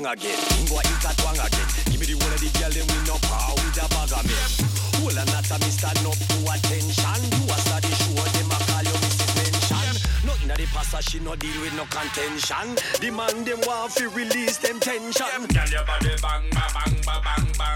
bang again. Go eat that bang again. Give me the one of the girl them win no power with a bag of men. I'm not a Mister, no up attention. You a study show them a call you Mrs. Mention. Nothing that the passer she no deal with no contention. The man them want fi release them tension. Girl your body bang ba bang bang bang.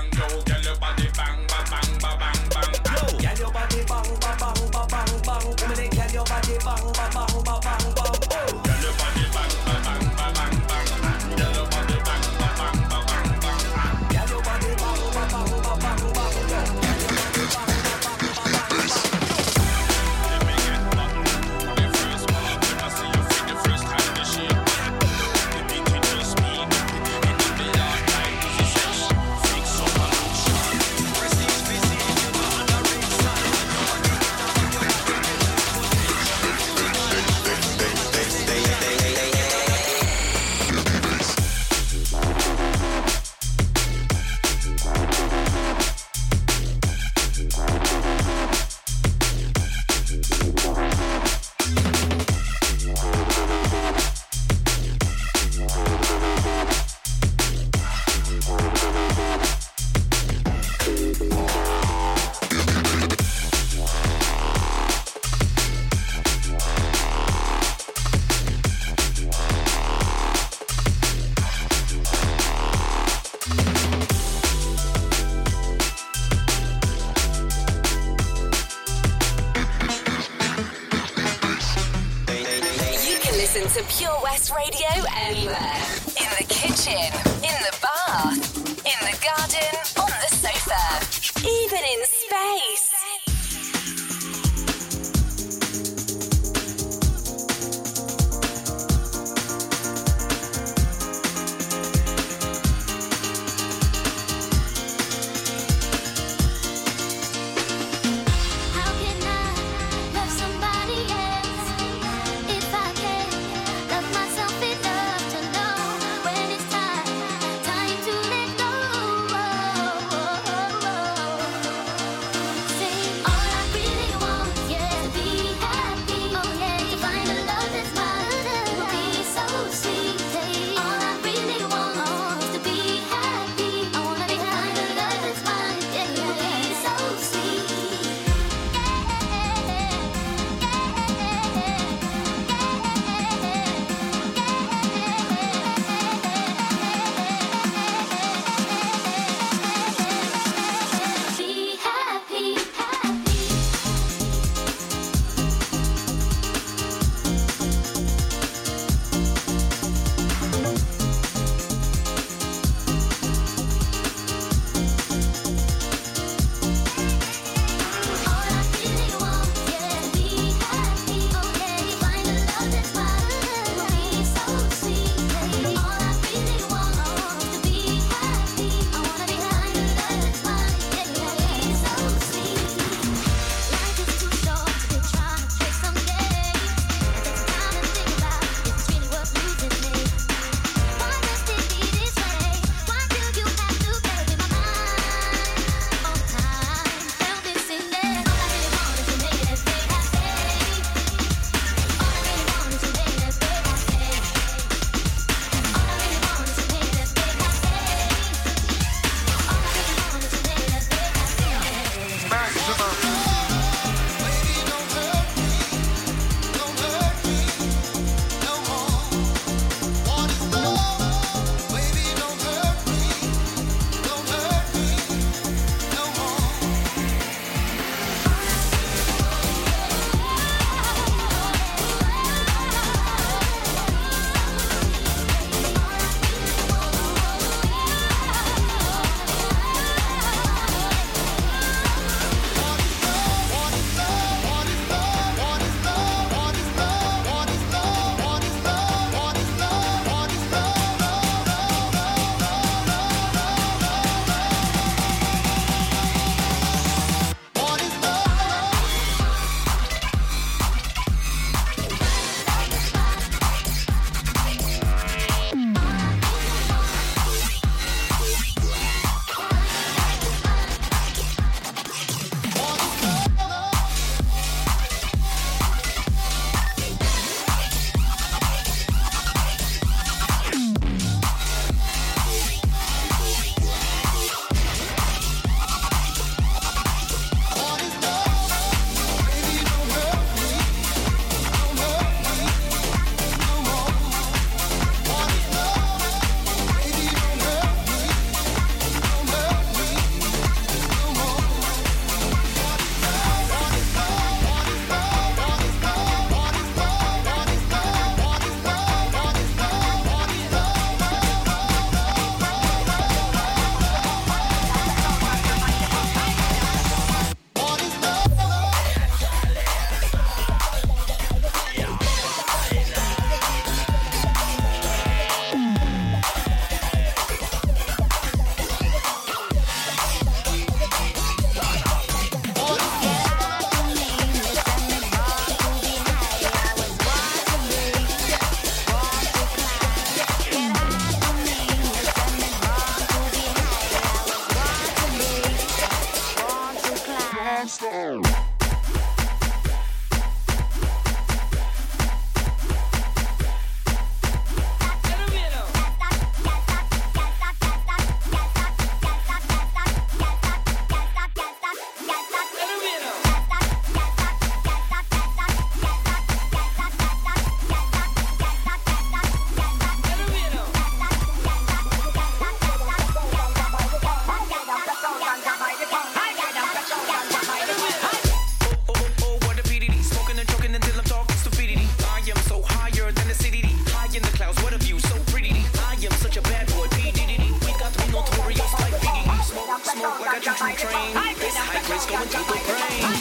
The brain.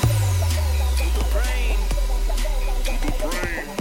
To the brain. To the brain.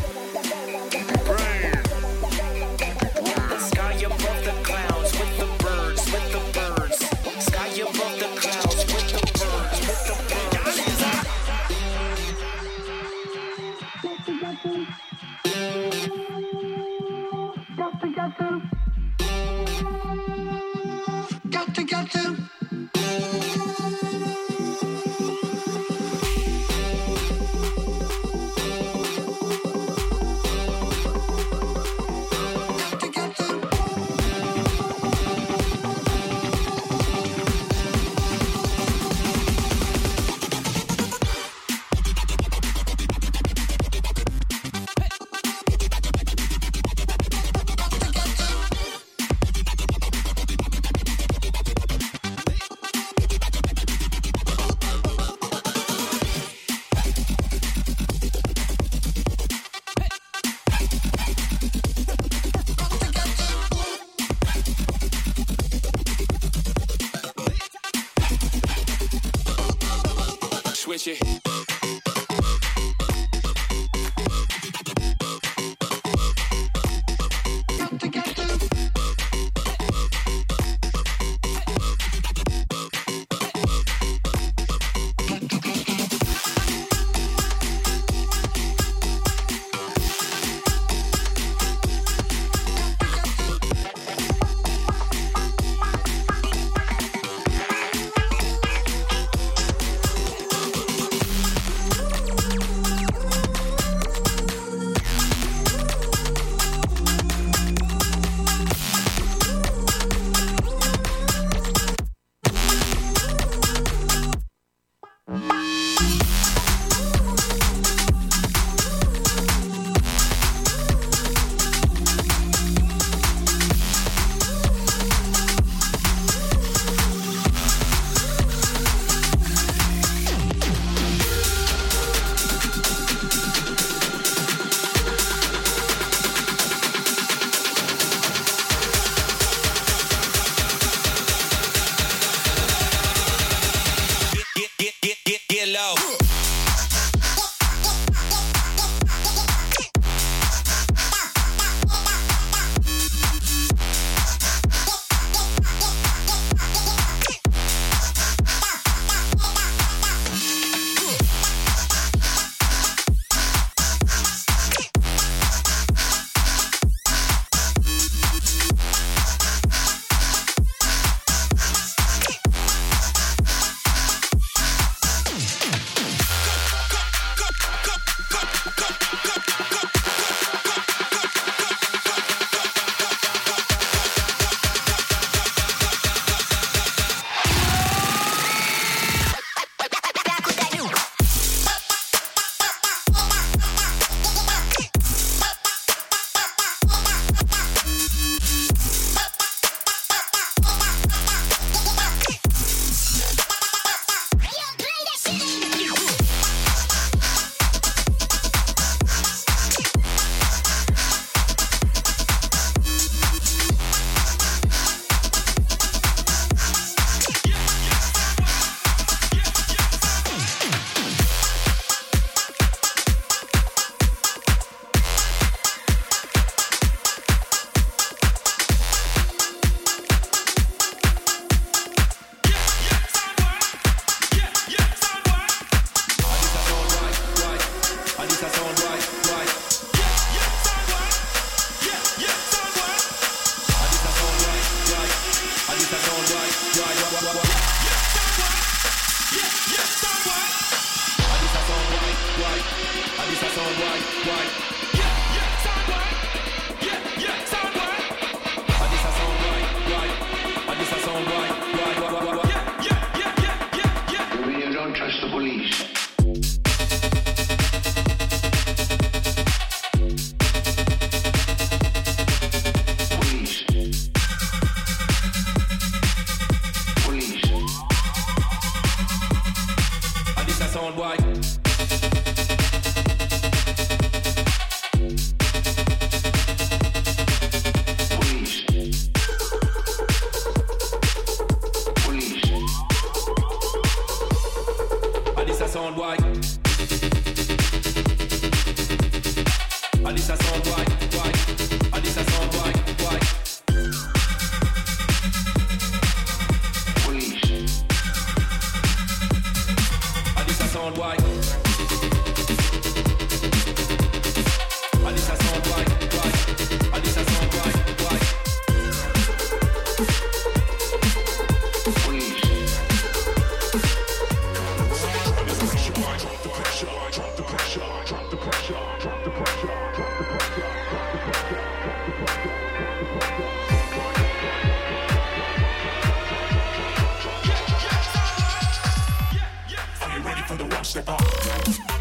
Step up?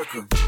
America.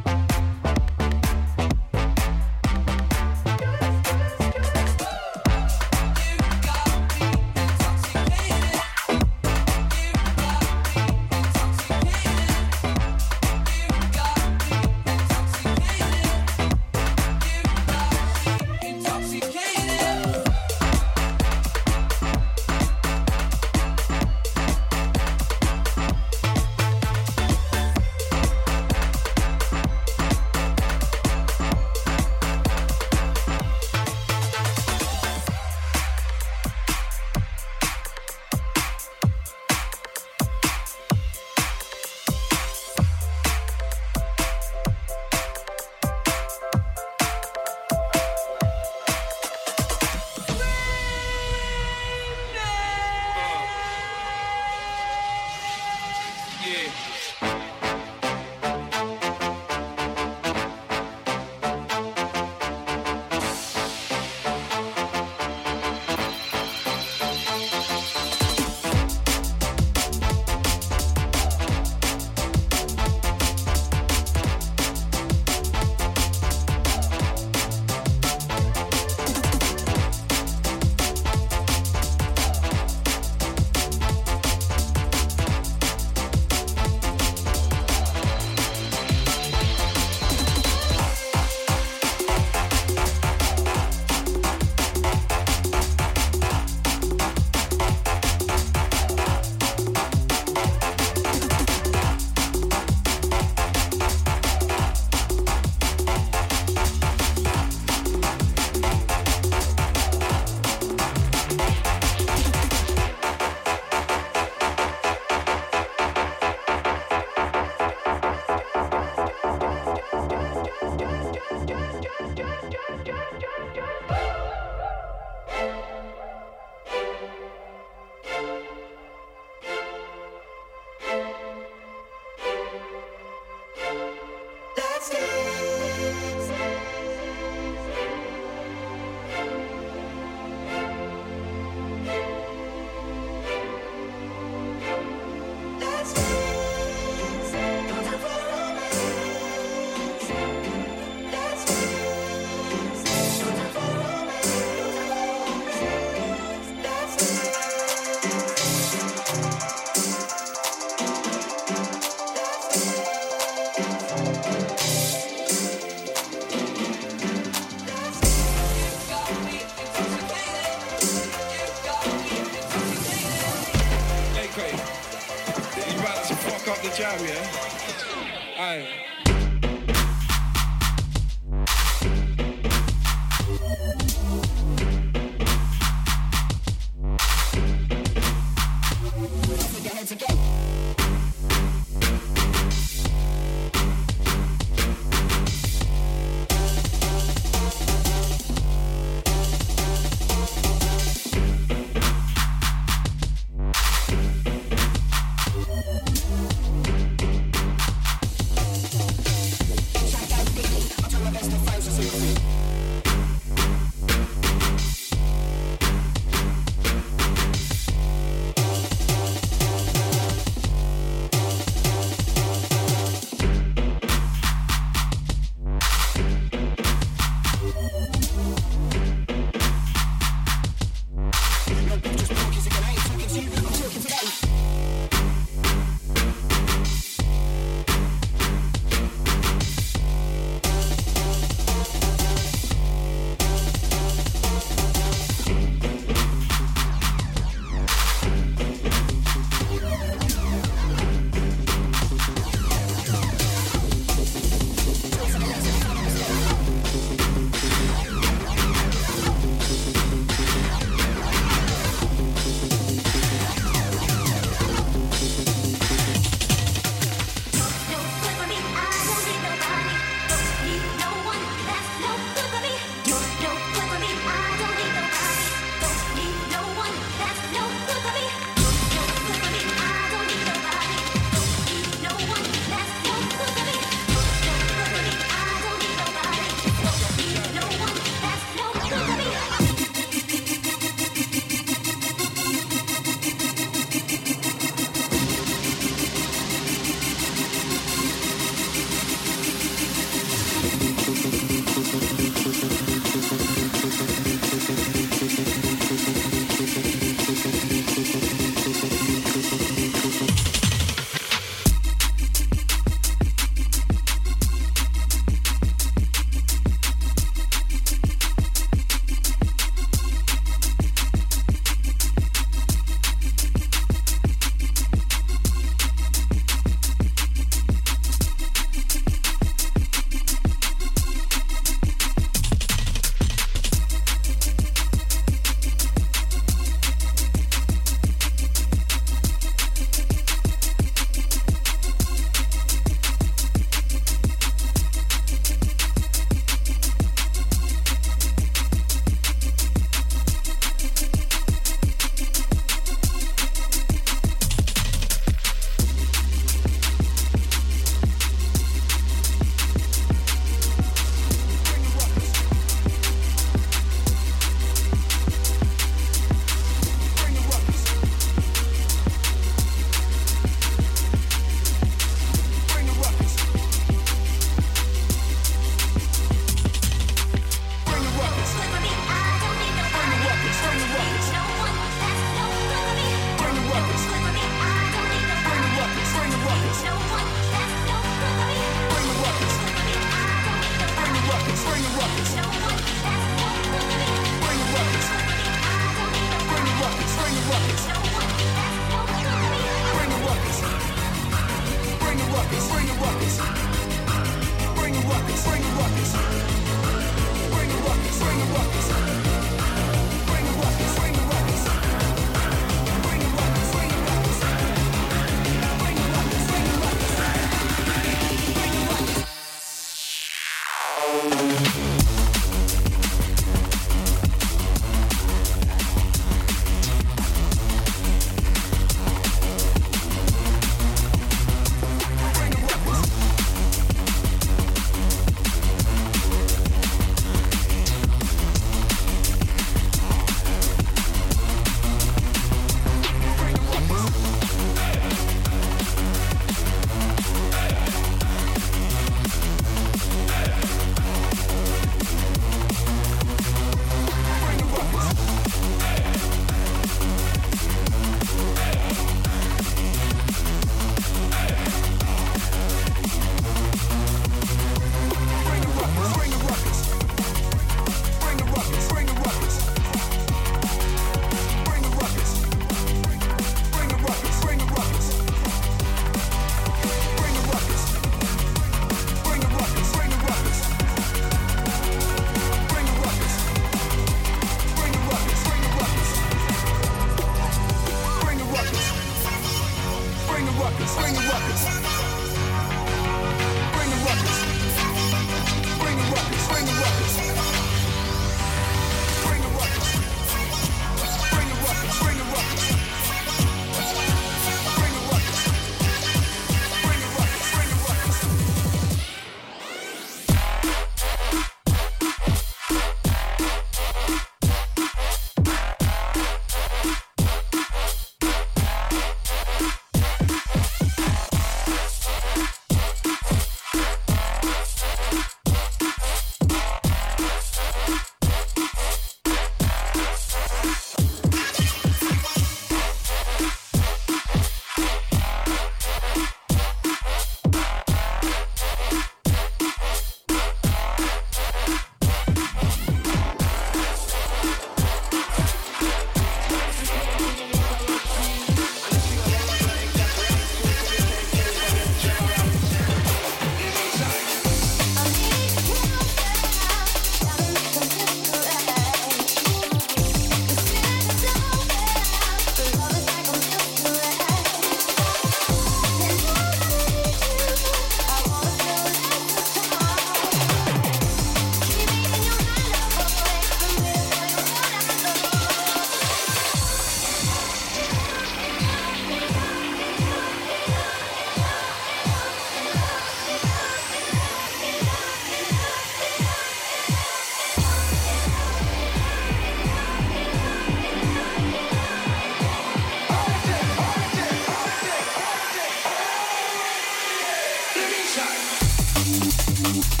Shine.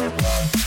we're back.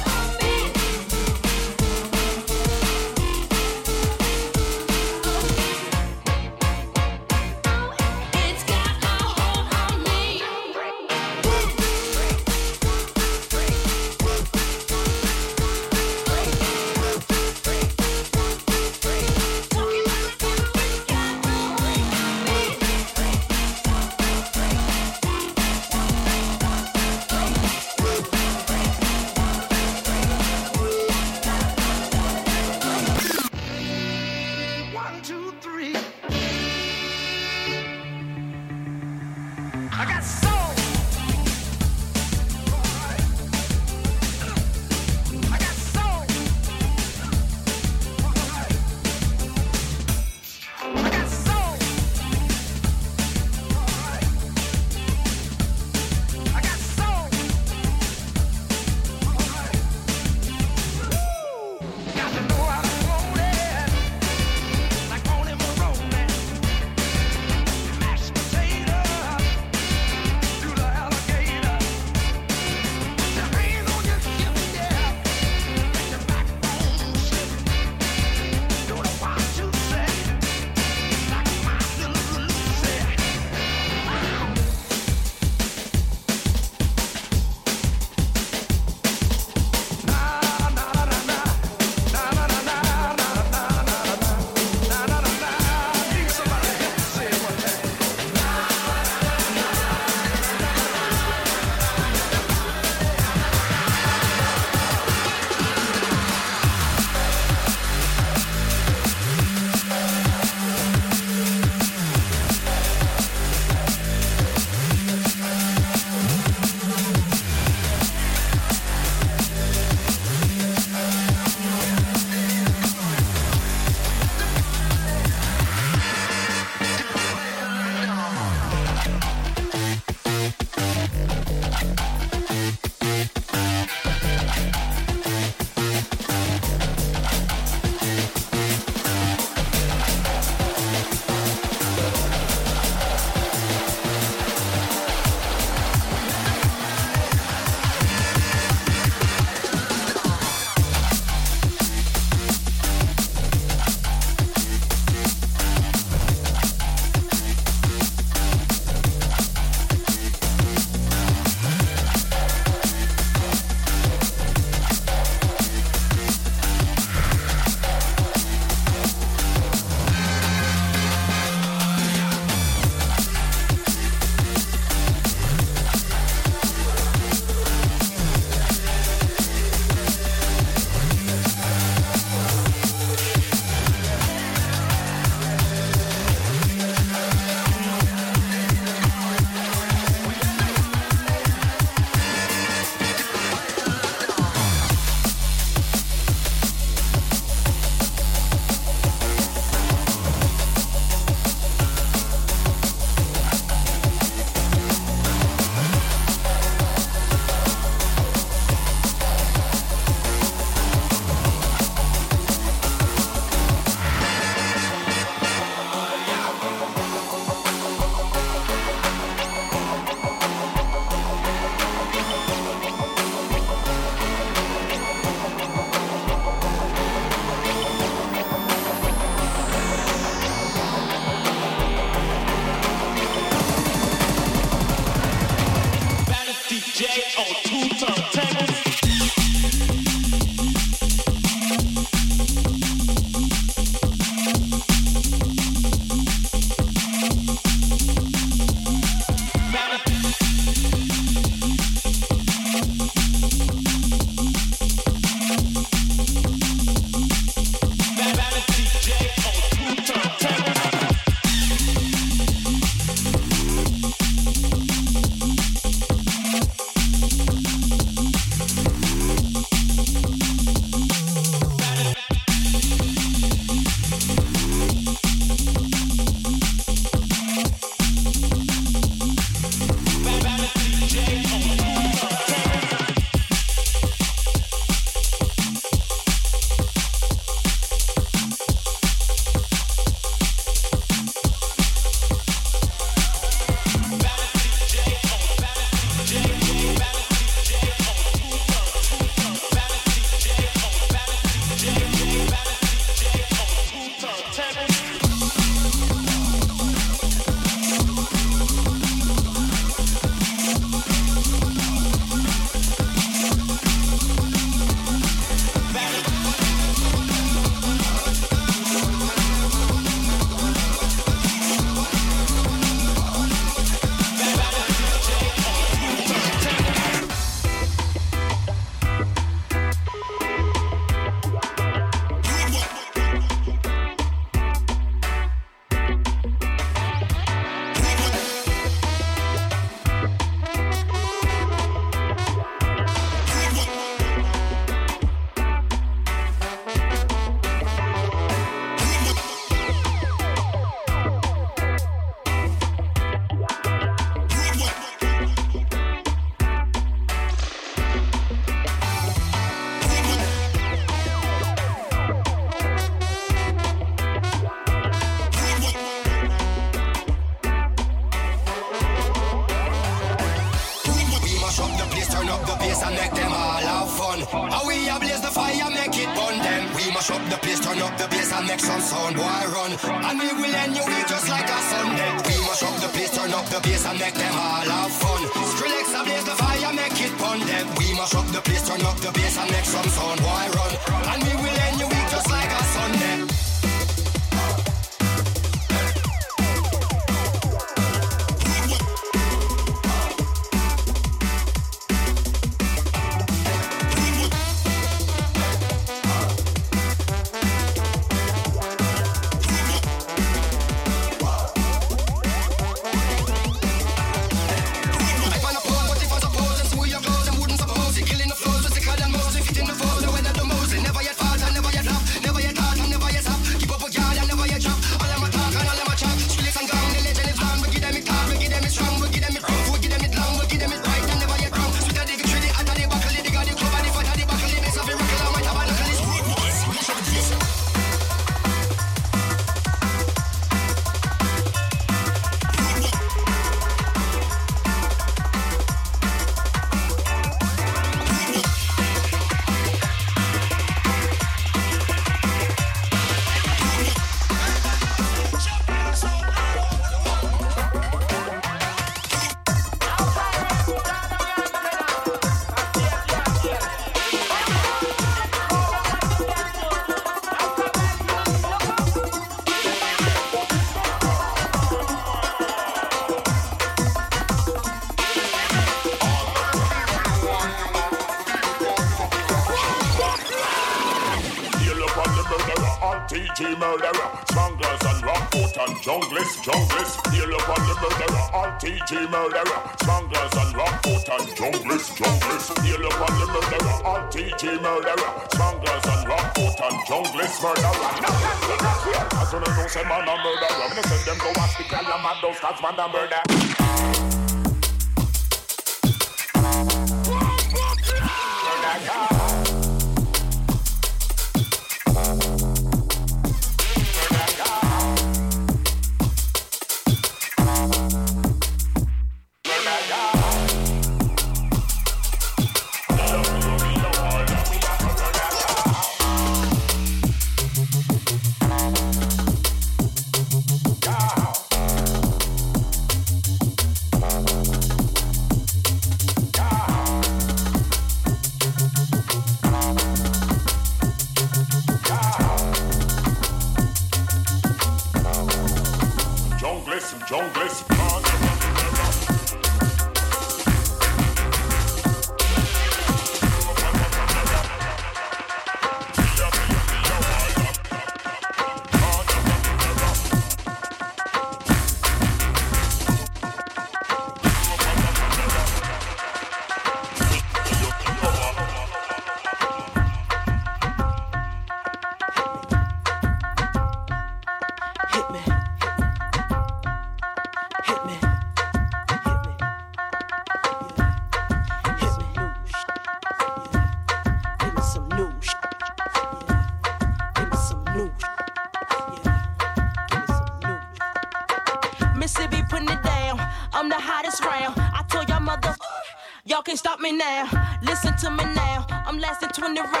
me now. Listen to me now. I'm lasting 20 rounds.